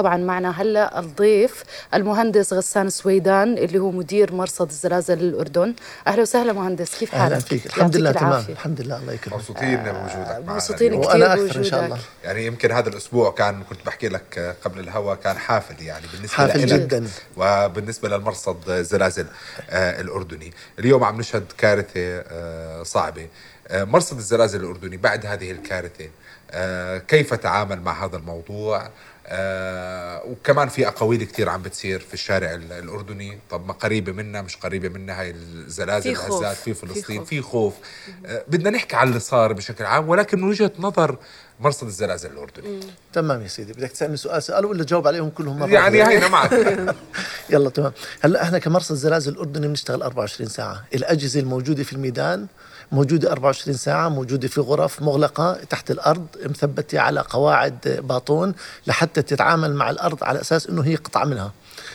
طبعا معنا هلا الضيف المهندس غسان سويدان اللي هو مدير مرصد الزلازل الأردن. أهلا وسهلا مهندس كيف حالك؟ أهلا فيك الحمد لله تمام. العافية. الحمد لله الله يكرمك. مبسوطين بوجودك معنا مبسوطين. كثير وأنا أكثر إن شاء. الله. يعني يمكن هذا الأسبوع كان كنت بحكي لك قبل الهوا كان حافل يعني بالنسبة حافل جداً. وبالنسبة للمرصد الزلازل آه الأردني. اليوم عم نشهد كارثة آه صعبة. آه مرصد الزلازل الأردني بعد هذه الكارثة آه كيف تعامل مع هذا الموضوع؟ آه وكمان في أقاويل كثير عم بتصير في الشارع ال- الأردني طب ما قريبة منا مش قريبة منا هاي الزلازل في خوف. الهزات في في فلسطين خوف. في خوف آه بدنا نحكي على اللي صار بشكل عام ولكن من وجهة نظر مرصد الزلازل الأردني تمام يا سيدي بدك تسألني سؤال سؤال ولا جاوب عليهم كلهم مرة يعني؟ هينا معك يلا تمام هلأ إحنا كمرصد زلازل الأردني بنشتغل 24 ساعة الأجهزة الموجودة في الميدان موجودة 24 ساعة موجودة في غرف مغلقة تحت الأرض مثبتة على قواعد باطون لحتى تتعامل مع الأرض على أساس أنه هي قطعة منها.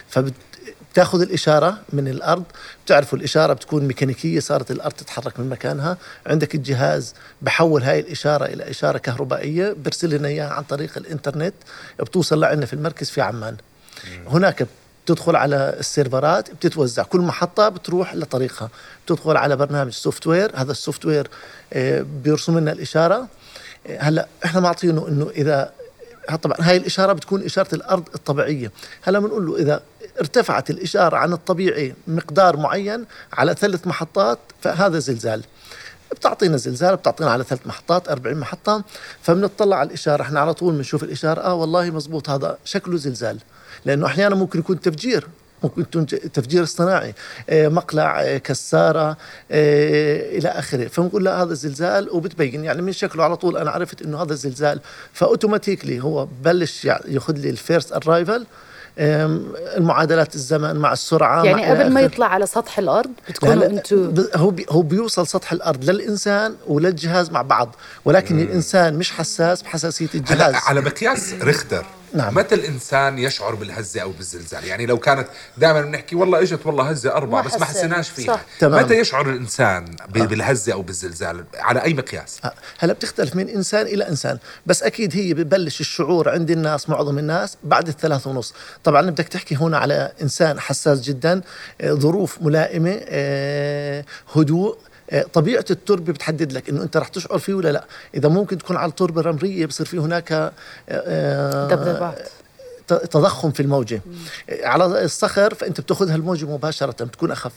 فبتاخذ الإشارة من الأرض بتعرفوا الإشارة بتكون ميكانيكية صارت الأرض تتحرك من مكانها. عندك الجهاز بحول هاي الإشارة إلى إشارة كهربائية برسل لنا إياها عن طريق الإنترنت بتوصل لعنا في المركز في عمان. هناك بتدخل على السيرفرات بتتوزع. كل محطة بتروح لطريقها. بتدخل على برنامج software هذا ال software آه، بيرسم لنا الإشارة. آه، هلأ إحنا معطينه إنه إذا ها طبعا هاي الإشارة بتكون إشارة الأرض الطبيعية. هلأ بنقول له إذا ارتفعت الإشارة عن الطبيعي مقدار معين على ثلاث محطات فهذا زلزال. بتعطينا زلزال بتعطينا على ثلاث محطات 40 محطة. فبنطلع على الإشارة. إحنا على طول بنشوف الإشارة. آه والله مزبوط هذا شكله زلزال. لأنه أحيانا ممكن يكون تفجير. ممكن تفجير اصطناعي. آه، مقلع آه، كسارة آه، إلى آخره. فبنقول لا هذا زلزال وبتبين. يعني من شكله على طول أنا عرفت إنه هذا زلزال. ف automatically هو بلش ياخذ لي ال first arrival. المعادلات الزمن مع السرعة يعني قبل ما. يطلع على سطح الأرض لا بتكونوا ب- هو بي هو بيوصل سطح الأرض للإنسان وللجهاز مع بعض ولكن الإنسان مش حساس بحساسية الجهاز هلا على مقياس ريختر نعم. متى الإنسان يشعر بالهزة أو بالزلزال يعني لو كانت دائما بنحكي والله إجت والله هزة أربعة ما بس ما حسينا. حسيناش فيها صح. تمام. متى يشعر الإنسان ب- بالهزة أو بالزلزال على أي مقياس آه، هلا بتختلف من إنسان إلى إنسان بس أكيد هي ببلش الشعور عند الناس معظم الناس بعد الثلاث ونص طبعا بدك تحكي هنا على إنسان حساس جدا آه، ظروف ملائمة آه، هدوء آه، طبيعة التربة بتحدد لك إنه أنت رح تشعر فيه ولا لا، إذا ممكن تكون على التربة رملية بصير في هناك آه، آه، دبدبات. تضخم في الموجة. على الصخر فأنت بتاخذها الموجة مباشرة بتكون أخف.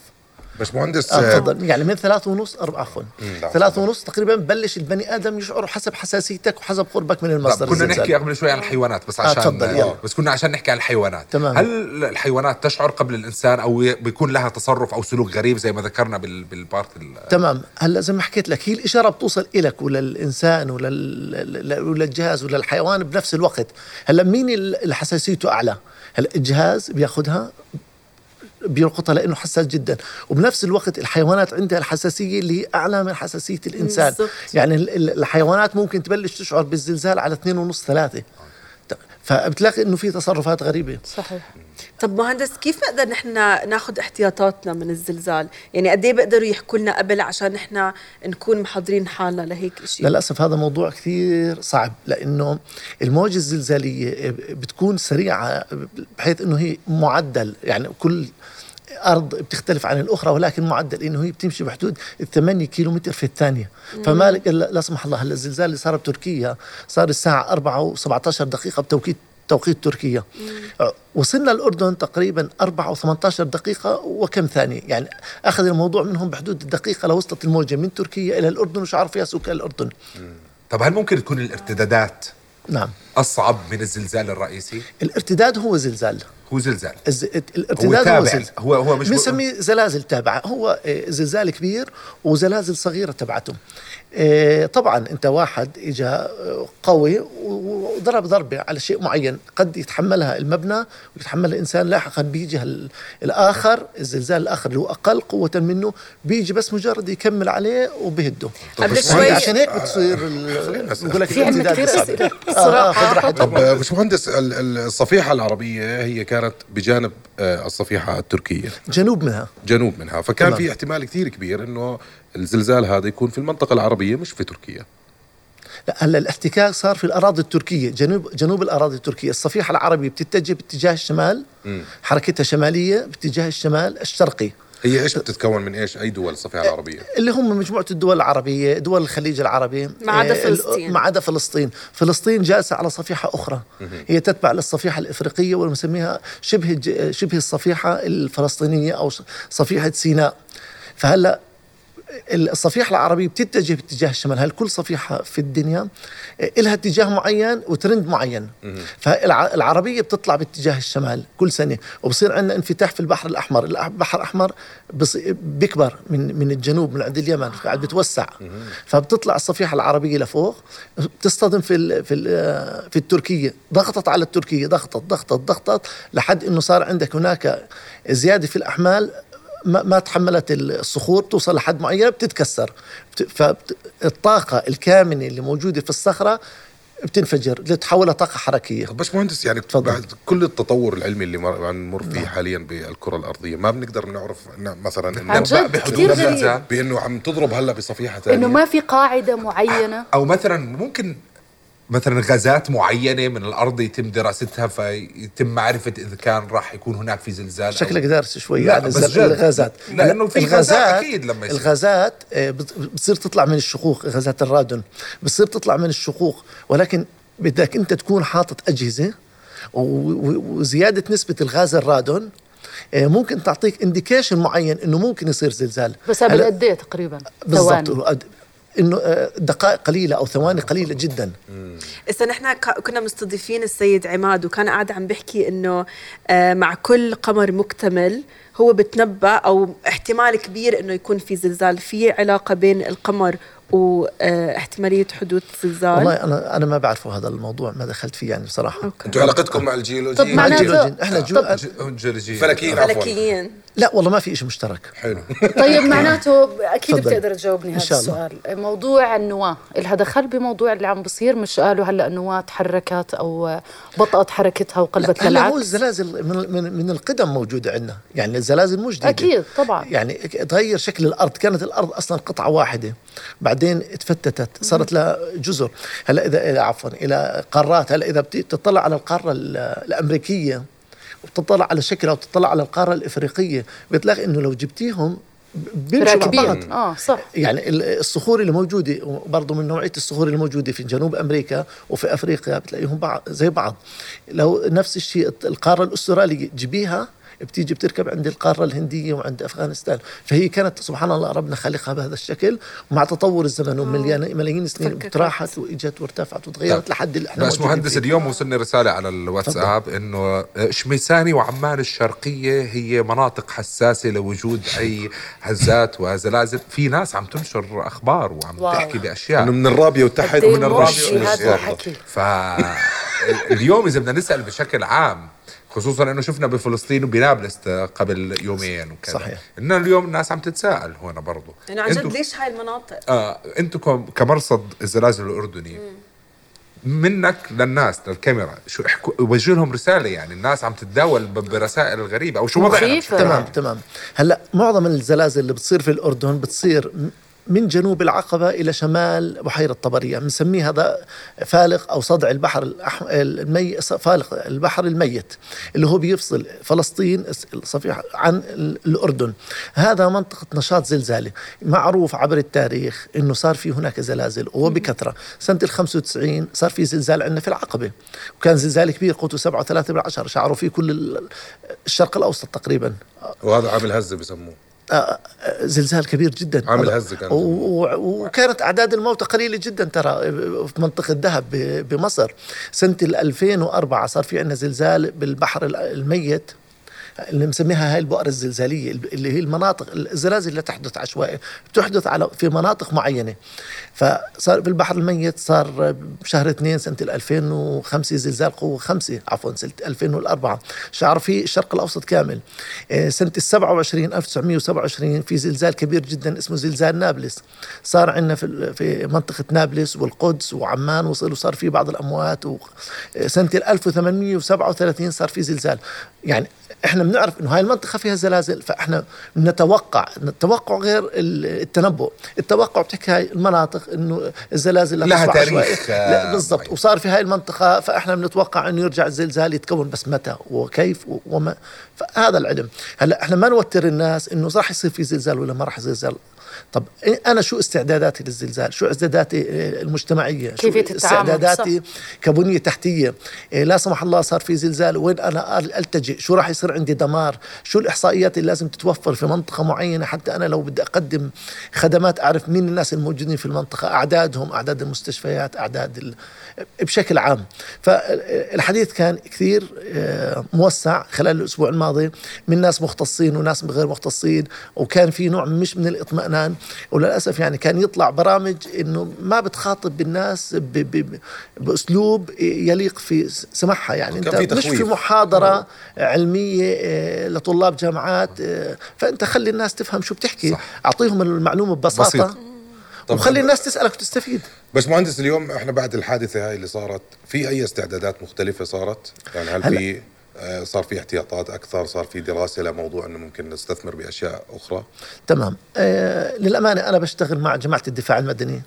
بس مهندس آه، آه، تفضل. يعني من ثلاثة ونص أربعة عفوا. لا، ثلاثة ونص تقريبا بلش البني آدم يشعر حسب حساسيتك وحسب قربك من المصدر كنا الزلزال. نحكي قبل شوي عن الحيوانات بس آه، عشان تفضل، يلا. بس كنا عشان نحكي عن الحيوانات. تمام. هل الحيوانات تشعر قبل الإنسان أو ي- بيكون لها تصرف أو سلوك غريب زي ما ذكرنا بال- بالبارت ال- تمام. هلا زي ما حكيت لك هي الإشارة بتوصل إلك وللإنسان ولل... وللجهاز وللحيوان بنفس الوقت. هلا مين ال- اللي حساسيته أعلى؟ هلا الجهاز بياخذها بيلقطها لأنه حساس جدا. وبنفس الوقت الحيوانات عندها الحساسية اللي هي أعلى من حساسية الإنسان. بالضبط. يعني ال- ال- الحيوانات ممكن تبلش تشعر بالزلزال على اثنين ونص ثلاثة. فبتلاقي إنه في تصرفات غريبة صحيح طب مهندس كيف نقدر نحن ناخذ احتياطاتنا من الزلزال؟ يعني قد إيه بيقدروا يحكوا لنا قبل عشان نحن نكون محضرين حالنا لهيك شيء؟ للأسف هذا موضوع كثير صعب لأنه الموجة الزلزالية بتكون سريعة بحيث إنه هي معدل يعني كل أرض بتختلف عن الأخرى ولكن معدل إنه هي بتمشي بحدود 8 كيلو متر في الثانية. فما لا سمح الله هلا الزلزال اللي صار بتركيا صار الساعة 4 و17 دقيقة بتوقيت توقيت تركيا. وصلنا الأردن تقريبا 4 و18 دقيقة وكم ثانية. يعني أخذ الموضوع منهم بحدود الدقيقة لوصلت الموجة من تركيا إلى الأردن وشعر فيها سكان الأردن. طب هل ممكن تكون الارتدادات نعم. أصعب من الزلزال الرئيسي؟ الارتداد هو زلزال. هو زلزال. الز... هو الارتداد هو, تابع. زلزال. هو هو مش بنسميه زلازل تابعة هو آه، زلزال كبير وزلازل صغيرة تبعته. آه، طبعا أنت واحد اجى آه، قوي وضرب ضربة على شيء معين قد يتحملها المبنى ويتحملها الإنسان. لاحقا بيجي هال- الآخر الزلزال الآخر اللي هو أقل قوة منه بيجي بس مجرد يكمل عليه وبهده. قبل شوي عشان هيك بتصير. بقول لك في عندنا كثير صعب. أسئلة. طب آه، باشمهندس ال- ال- الصفيحة العربية هي كانت بجانب آه، الصفيحة التركية. جنوب منها. جنوب منها. فكان. في احتمال كثير كبير إنه الزلزال هذا يكون في المنطقة العربية مش في تركيا. لا هلا الاحتكاك صار في الأراضي التركية. جنوب جنوب الأراضي التركية. الصفيحة العربية بتتجه باتجاه الشمال حركتها شمالية باتجاه الشمال الشرقي. هي إيش بتتكون من إيش؟ أي دول الصفيحه العربية؟ اللي هم مجموعة الدول العربية دول الخليج العربي ما عدا آه، فلسطين. ما عدا فلسطين. فلسطين جالسة على صفيحة أخرى. هي تتبع للصفيحة الإفريقية والمسميها شبه شبه الصفيحة الفلسطينية أو ص- صفيحة سيناء. فهلأ الصفيحة العربية بتتجه باتجاه الشمال. هل كل صفيحة في الدنيا إلها اتجاه معين وترند معين؟ فالعربية بتطلع باتجاه الشمال كل سنة وبصير عندنا انفتاح في البحر الأحمر. البحر الأحمر بص- بيكبر من من الجنوب من عند اليمن قاعد بتوسع. فبتطلع الصفيحة العربية لفوق بتصطدم في ال في ال في التركية. ضغطت على التركية ضغطت ضغطت ضغطت لحد إنه صار عندك هناك زيادة في الأحمال ما, ما تحملت الصخور توصل لحد معين بتتكسر. فالطاقة الكامنة اللي موجودة في الصخرة بتنفجر لتحولها طاقة حركية. طب باش مهندس يعني تفضل. بعد كل التطور العلمي اللي نمر فيه حاليا بالكرة الأرضية ما بنقدر نعرف مثلا زلزال، غريب. بأنه عم تضرب هلأ بصفيحة ثانية انه ما في قاعدة معينة. أو مثلا ممكن مثلا غازات معينة من الأرض يتم دراستها فيتم معرفة إذا كان راح يكون هناك في زلزال أو- شكلك دارس شوي لا، عن بس. الغازات. لأنه في غازات أكيد لما يصير. الغازات آه، بت- بتصير تطلع من الشقوق غازات الرادون بتصير تطلع من الشقوق ولكن بدك أنت تكون حاطط أجهزة وزيادة نسبة الغاز الرادون آه، ممكن تعطيك انديكيشن معين إنه ممكن يصير زلزال. بس قبل قد إيه تقريبا؟ بالضبط. إنه آه، دقائق قليلة أو ثواني قليلة جدا. إذا نحن كنا مستضيفين السيد عماد وكان قاعد عم بيحكي إنه آه، مع كل قمر مكتمل هو بتنبأ أو احتمال كبير إنه يكون في زلزال. في علاقة بين القمر واحتمالية حدوث زلزال. والله أنا أنا ما بعرفه هذا الموضوع ما دخلت فيه يعني بصراحة. أنتوا علاقتكم مع الجيولوجيا طب معناته- الجيولوجيين إحنا جو... طب- ج- جيولوجية. فلكيين عفوا. فلكيين. لا والله ما في شيء مشترك. حلو. طيب معناته أكيد تفضل. بتقدر تجاوبني هذا. السؤال. موضوع النواة لها دخل بموضوع اللي عم بصير مش قالوا هلأ النواة تحركت أو بطأت حركتها وقلبت هلأ هو للعكس الزلازل من, من, من القدم موجودة عندنا. يعني الزلازل مو جديدة. أكيد طبعا. يعني تغير شكل الأرض. كانت الأرض أصلا قطعة واحدة بعدين تفتتت صارت لها جزر. هلأ إذا عفوا إلى قارات. هلأ إذا بتطلع على القارة ال- الأمريكية وبتطلع على شكلها وبتطلع على القارة الإفريقية. بتلاقي إنه لو جبتيهم بيمشوا مع بعض. آه صح. يعني ال- الصخور اللي موجودة برضه من نوعية الصخور اللي موجودة في جنوب أمريكا وفي أفريقيا بتلاقيهم بعض زي بعض. لو نفس الشيء القارة الأسترالية جيبيها بتيجي بتركب عند القارة الهندية وعند أفغانستان فهي كانت سبحان الله ربنا خالقها بهذا الشكل ومع تطور الزمن ومليان ملايين السنين فككت. راحت وإجت وارتفعت وتغيرت طيب. لحد اللي إحنا موجودين مهندس فيه. اليوم وصلني رسالة على الواتساب إنه شميساني وعمان الشرقية هي مناطق حساسة لوجود أي هزات وزلازل في ناس عم تنشر أخبار وعم واو. تحكي بأشياء إنه من الرابية وتحت ومن الرابية هذا. الحكي فاليوم إذا بدنا نسأل بشكل عام خصوصا إنه شفنا بفلسطين وبنابلس قبل يومين وكذا. صحيح. إنه اليوم الناس عم تتساءل هون برضو. يعني عن جد ليش هاي المناطق؟ آه أنتم كم- كمرصد الزلازل الأردني منك للناس للكاميرا. شو احكوا وجه لهم رسالة يعني. الناس عم تتداول برسائل الغريبه أو شو وضعنا تمام عام؟ تمام. هلأ معظم الزلازل اللي بتصير في الأردن بتصير من جنوب العقبة إلى شمال بحيرة طبرية بنسميه هذا فالق أو صدع البحر الأح... المي... فالق البحر الميت اللي هو بيفصل فلسطين الصفيحة عن ال- الأردن. هذا منطقة نشاط زلزالي معروف عبر التاريخ أنه صار في هناك زلازل وبكثرة سنة ال 95 صار في زلزال عندنا في العقبة. وكان زلزال كبير قوته 7.3 بالعشرة شعروا فيه كل ال- الشرق الأوسط تقريبا. وهذا عامل هزة بسموه زلزال كبير جدا. عامل هزة كان. وكانت أعداد الموتى قليلة جدا ترى في منطقة دهب ب- بمصر. سنة ال 2004 صار في عندنا زلزال بالبحر ال- الميت. اللي مسميها هاي البؤر الزلزالية اللي هي المناطق الزلازل اللي تحدث عشوائي بتحدث على في مناطق معينة. فصار في البحر الميت صار بشهر اثنين سنة 2005 زلزال قوة خمسة عفوا سنة 2004 شعر في الشرق الأوسط كامل. آه، سنة ال 27 1927 في زلزال كبير جدا اسمه زلزال نابلس. صار عندنا في في منطقة نابلس والقدس وعمان وصل وصار في بعض الأموات وسنه 1837 صار في زلزال. يعني إحنا بنعرف إنه هاي المنطقة فيها زلازل فإحنا نتوقع التوقع غير التنبؤ التوقع بتحكي هاي المناطق إنه الزلازل لها تاريخ، عشوائي. آه، لا بالضبط معين. وصار في هاي المنطقة فإحنا بنتوقع إنه يرجع الزلزال يتكون بس متى وكيف وما فهذا العلم هلأ إحنا ما نوتر الناس إنه راح يصير في زلزال ولا ما راح يصير زلزال طب أنا شو استعداداتي للزلزال؟ شو استعداداتي آه، المجتمعية؟ شو استعداداتي كبنية تحتية؟ إيه، لا سمح الله صار في زلزال وين أنا ألتجئ؟ شو راح يصير عندي دمار؟ شو الإحصائيات اللي لازم تتوفر في منطقة معينة حتى أنا لو بدي أقدم خدمات أعرف مين الناس الموجودين في المنطقة، أعدادهم، أعداد المستشفيات، أعداد ال... بشكل عام. فالحديث كان كثير آه، موسع خلال الأسبوع الماضي من ناس مختصين وناس غير مختصين وكان في نوع مش من الاطمئنان وللأسف يعني كان يطلع برامج إنه ما بتخاطب بالناس ب... ب... بأسلوب يليق في سماحها يعني في مش في تخويف. محاضرة علميه آه، لطلاب جامعات آه، فأنت خلي الناس تفهم شو بتحكي صح. أعطيهم المعلومة ببساطة بسيط. وخلي الناس تسألك وتستفيد بس مهندس اليوم إحنا بعد الحادثة هاي اللي صارت في أي استعدادات مختلفة صارت؟ يعني هل. في صار في احتياطات أكثر صار في دراسة لموضوع إنه ممكن نستثمر بأشياء أخرى. تمام. آه للأمانة أنا بشتغل مع جماعة الدفاع المدني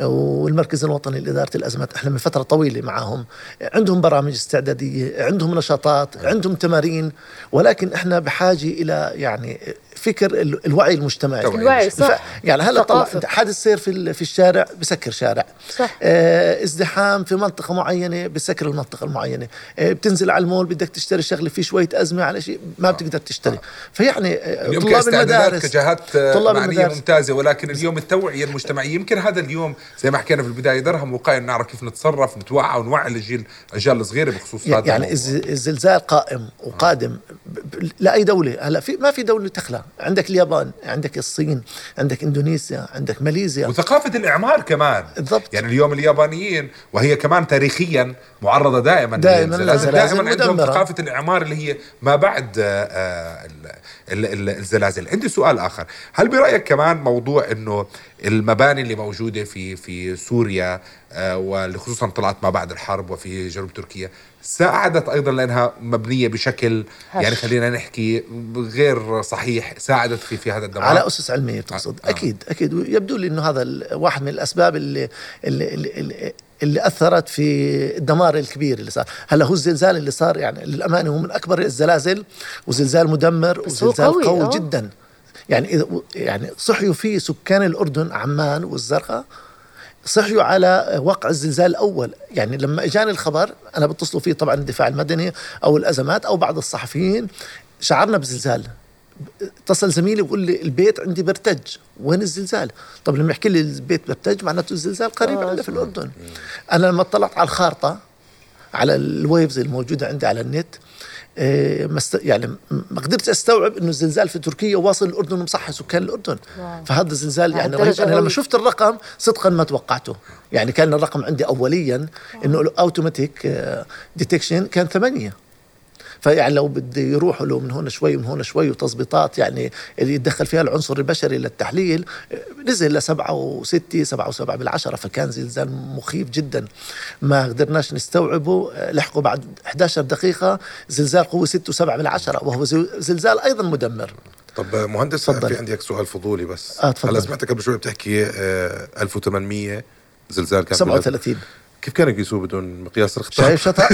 والمركز الوطني لإدارة الأزمات إحنا من فترة طويلة معهم. عندهم برامج استعدادية عندهم نشاطات عندهم تمارين ولكن إحنا بحاجة إلى يعني فكر ال- الوعي المجتمعي. الوعي صح. يعني هلا طبعا. حادث سير في ال- في الشارع بسكر شارع. صح. آه ازدحام في منطقة معينة بسكر المنطقة المعينة. آه بتنزل على المول بدك تشتري شغلة في شوية أزمة على شيء ما بتقدر تشتري. فيعني آه اليوم طلاب كاستعدادات المدارس. كجهات آه، طلاب معنية المدارس ممتازة ولكن اليوم التوعية المجتمعية يمكن هذا اليوم زي ما حكينا في البداية درهم وقايه نعرف كيف نتصرف نتوعى ونوعي الجيل الأجيال الصغيرة بخصوص هذا يعني الموضوع. الز- الزلزال قائم وقادم لأي دولة. هلا في ما في دولة تخلى. عندك اليابان عندك الصين عندك إندونيسيا عندك ماليزيا. وثقافة الإعمار كمان. بالضبط. يعني اليوم اليابانيين وهي كمان تاريخيا معرضة دائما دائماً للزلازل دائما عندهم مدمرة. ثقافة الإعمار اللي هي ما بعد آه، آه، ال- ال- ال- الزلازل. عندي سؤال آخر. هل برأيك كمان موضوع أنه المباني اللي موجودة في في سوريا واللي خصوصا طلعت ما بعد الحرب وفي جنوب تركيا ساعدت أيضا لأنها مبنية بشكل هش. يعني خلينا نحكي غير صحيح ساعدت في في هذا الدمار على أسس علمية تقصد آه. أكيد أكيد يبدو لي إنه هذا واحد من الأسباب اللي اللي, اللي, اللي اللي أثرت في الدمار الكبير اللي صار، هلأ هو الزلزال اللي صار يعني للأمانة هو من أكبر الزلازل وزلزال مدمر وزلزال قوي، قوي, آه. جدا يعني اذا يعني صحيوا فيه سكان الأردن عمان والزرقاء صحيوا على وقع الزلزال الأول. يعني لما إجاني الخبر أنا بتصلوا فيه طبعا الدفاع المدني أو الأزمات أو بعض الصحفيين شعرنا بزلزال. اتصل زميلي بيقول لي البيت عندي برتج وين الزلزال؟ طب لما يحكي لي البيت برتج معناته الزلزال قريب آه، عندنا في الأردن. أنا لما اطلعت على الخارطة على ال waves الموجودة عندي على النت. يعني ما قدرت استوعب إنه الزلزال في تركيا واصل الأردن ومصحي سكان الأردن. wow. فهذا الزلزال يعني رهيب. لهالدرجة أنا لما. شفت الرقم صدقا ما توقعته. يعني كان الرقم عندي اوليا إنه ال automatic detection كان ثمانية. فيعني لو بده يروحوا له من هون شوي ومن هون شوي وتظبيطات يعني اللي يتدخل فيها العنصر البشري للتحليل نزل لسبعة وستة سبعة وسبعة بالعشرة فكان زلزال مخيف جدا. ما قدرناش نستوعبه. لحقوا بعد 11 دقيقة زلزال قوة 6 و7 بالعشرة وهو زل- زلزال أيضا مدمر. طب مهندس تفضل. في عندك سؤال فضولي بس. آه،. هلا سمعتك قبل شوي بتحكي آه 1800 زلزال كان 37 كيف كانوا يقيسوه بدون مقياس رختار؟ شايف شطا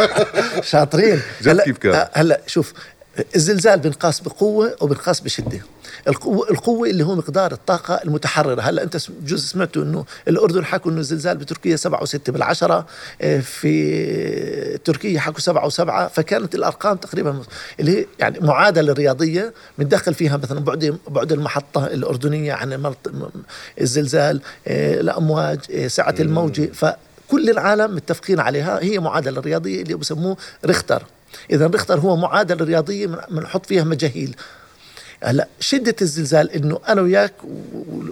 شاطرين. هلا كيف كان؟ هلا شوف الزلزال بنقاس بقوة وبنقاس بشدة. القوة القوة اللي هو مقدار الطاقة المتحررة. هلا أنت جزء سمعتوا إنه الأردن حكوا إنه الزلزال بتركيا 7 و6 بالعشرة آه، في تركيا حكوا 7 و7 فكانت الأرقام تقريبا اللي هي يعني معادلة رياضية بندخل فيها مثلا بعد بعد المحطة الأردنية عن الزلزال آه، الأمواج آه، سعه الموجة. ف كل العالم متفقين عليها. هي معادلة رياضية اللي بسموه ريختر. اذا ريختر هو معادلة رياضية من- بنحط فيها مجاهيل. هلا شدة الزلزال إنه أنا وياك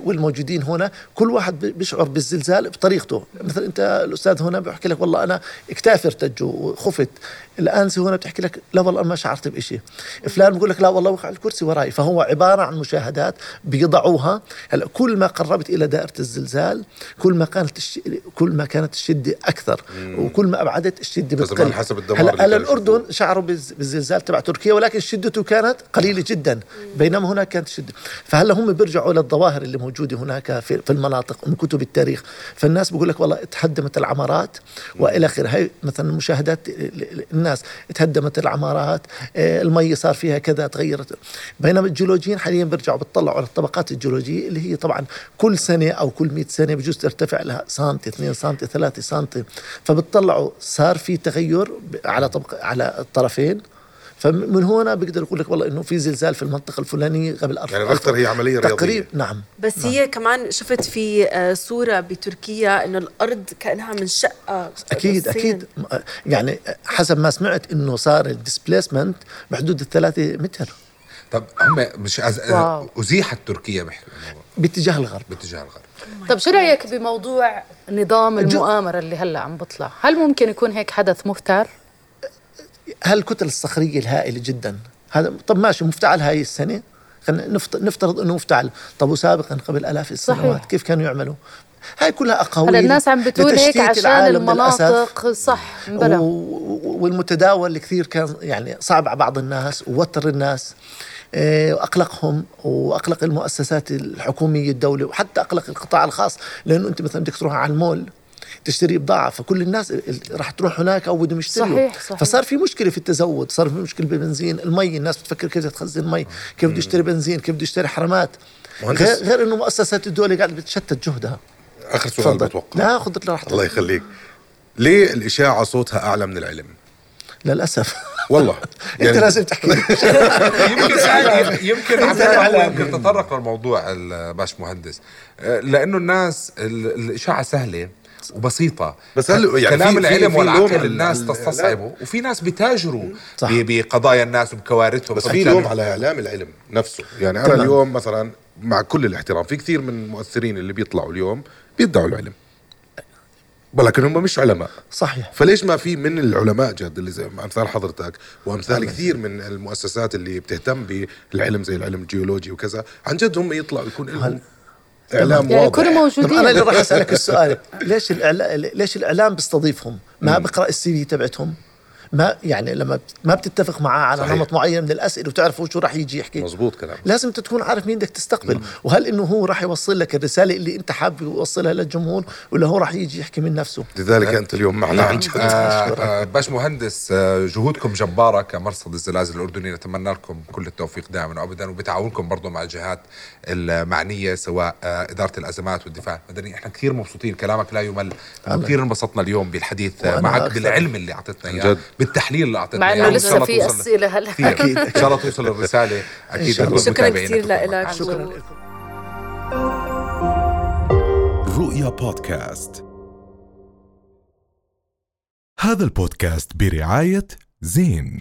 والموجودين هنا كل واحد بي- بيشعر بالزلزال بطريقته، مثلا أنت الأستاذ هنا بيحكي لك والله أنا كتافي ارتج وخفت، الانسه هنا بتحكي لك لا والله ما شعرت بشيء، فلان بيقول لك لا والله وقع الكرسي وراي، فهو عبارة عن مشاهدات بيضعوها، هلا كل ما قربت إلى دائرة الزلزال كل ما كانت الش... كل ما كانت الشدة أكثر وكل ما أبعدت الشدة بس بتقل حسب الدمار هلا كان الأردن. شعروا بالز- بالزلزال تبع تركيا ولكن شدته كانت قليلة جدا. بينما هناك كانت شدة. فهلا هم بيرجعوا للظواهر اللي موجودة هناك في, في المناطق من كتب التاريخ. فالناس بيقول لك والله تهدمت العمارات وإلى آخره. هي مثلا مشاهدات ال- ال- الناس تهدمت العمارات آه، المي صار فيها كذا تغيرت. بينما الجيولوجيين حاليا بيرجعوا بيطلعوا على الطبقات الجيولوجية اللي هي طبعا كل سنة أو كل 100 سنة بجوز ترتفع لها سنتي 2 سنتي 3 سنتي. فبتطلعوا صار في تغير على طبق على الطرفين فمن هنا بيقدر يقول لك والله إنه في زلزال في المنطقة الفلانية قبل أربع يعني ريختر هي عملية رياضية. تقريب نعم. بس هي كمان شفت في آه، صورة بتركيا إنه الأرض كأنها منشقة. أكيد نصين. أكيد. يعني حسب ما سمعت إنه صار الديسبليسمنت بحدود الثلاثة متر. طب هم مش أز... أزيحت تركيا بحكي باتجاه الغرب. باتجاه الغرب. طب شو رأيك بموضوع نظام المؤامرة اللي هلأ عم بطلع؟ هل ممكن يكون هيك حدث مفتعل هالكتل الصخرية الهائلة جدا. هذا طب ماشي مفتعل هاي السنة. خلينا نفت- نفترض إنه مفتعل. طب وسابقا قبل آلاف السنوات صحيح. كيف كانوا يعملوا؟ هاي كلها أقاويل الناس عم بتقول هيك عشان. المناطق صح بلا و- و- والمتداول كثير كان يعني صعب على بعض الناس ووتر الناس آه، وأقلقهم وأقلق المؤسسات الحكومية الدولة وحتى أقلق القطاع الخاص. لأنه أنت مثلا بدك تروح على المول تشتري بضاعة فكل الناس ال- راح تروح هناك أو بدهم يشتروا. صحيح، صحيح. فصار في مشكلة في التزود صار في مشكلة بالبنزين المي الناس بتفكر كيف تخزن مي كيف بده يشتري بنزين كيف بده يشتري حرامات. مهندس. غير, غير إنه مؤسسات الدولة قاعدة بتشتت جهدها. آخر سؤال بتوقع. لا خذ راحتك الله يخليك. ليه الإشاعة صوتها أعلى من العلم؟ للأسف. والله. أنت لازم تحكي. يمكن يمكن عبد يمكن تطرق للموضوع الباش مهندس. آه، لأنه الناس ال- الإشاعة سهلة. وبسيطة. بس هل- يعني كلام في- العلم في والعقل الناس ال- تستصعبه. وفي ناس بيتاجروا بقضايا الناس وبكوارثهم. بس في لوم على إعلام العلم نفسه. يعني أنا. اليوم مثلا مع كل الاحترام في كثير من المؤثرين اللي بيطلعوا اليوم بيدعوا العلم. ولكن هم مش علماء. صحيح. فليش ما في من العلماء جد اللي زي أمثال حضرتك وأمثال كثير من المؤسسات اللي بتهتم بالعلم زي العلم الجيولوجي وكذا عن جد هم يطلعوا يكون لهم إعلام يعني واضح كانوا موجودين أنا اللي راح أسألك السؤال ليش الإعلام ليش الإعلام بيستضيفهم؟ ما بقرأ ال CV تبعتهم؟ ما يعني لما ما بتتفق معاه على صحيح. نمط معين من الأسئلة وتعرفوا شو راح يجي يحكي. مزبوط كلام لازم انت تكون عارف مين بدك تستقبل. وهل إنه هو راح يوصل لك الرسالة اللي أنت حابب يوصلها للجمهور ولا هو راح يجي يحكي من نفسه؟ لذلك أنت اليوم معنا. عن جد. آه، آه، باش مهندس آه، جهودكم جبارة كمرصد الزلازل الأردني. نتمنى لكم كل التوفيق دائما وأبدا وبتعاونكم برضو مع الجهات المعنية سواء إدارة الأزمات والدفاع المدني. إحنا كثير مبسوطين. كلامك لا يمل. كثير انبسطنا اليوم بالحديث معك أكثر. بالعلم اللي إياه. جد. بالتحليل اللي أعطيتنا مع إنه لسه في أسئلة هلا. أكيد. إن شاء الله توصل شاء الله. شكرا كثير. لك شكرا لكم رؤيا بودكاست هذا البودكاست برعاية زين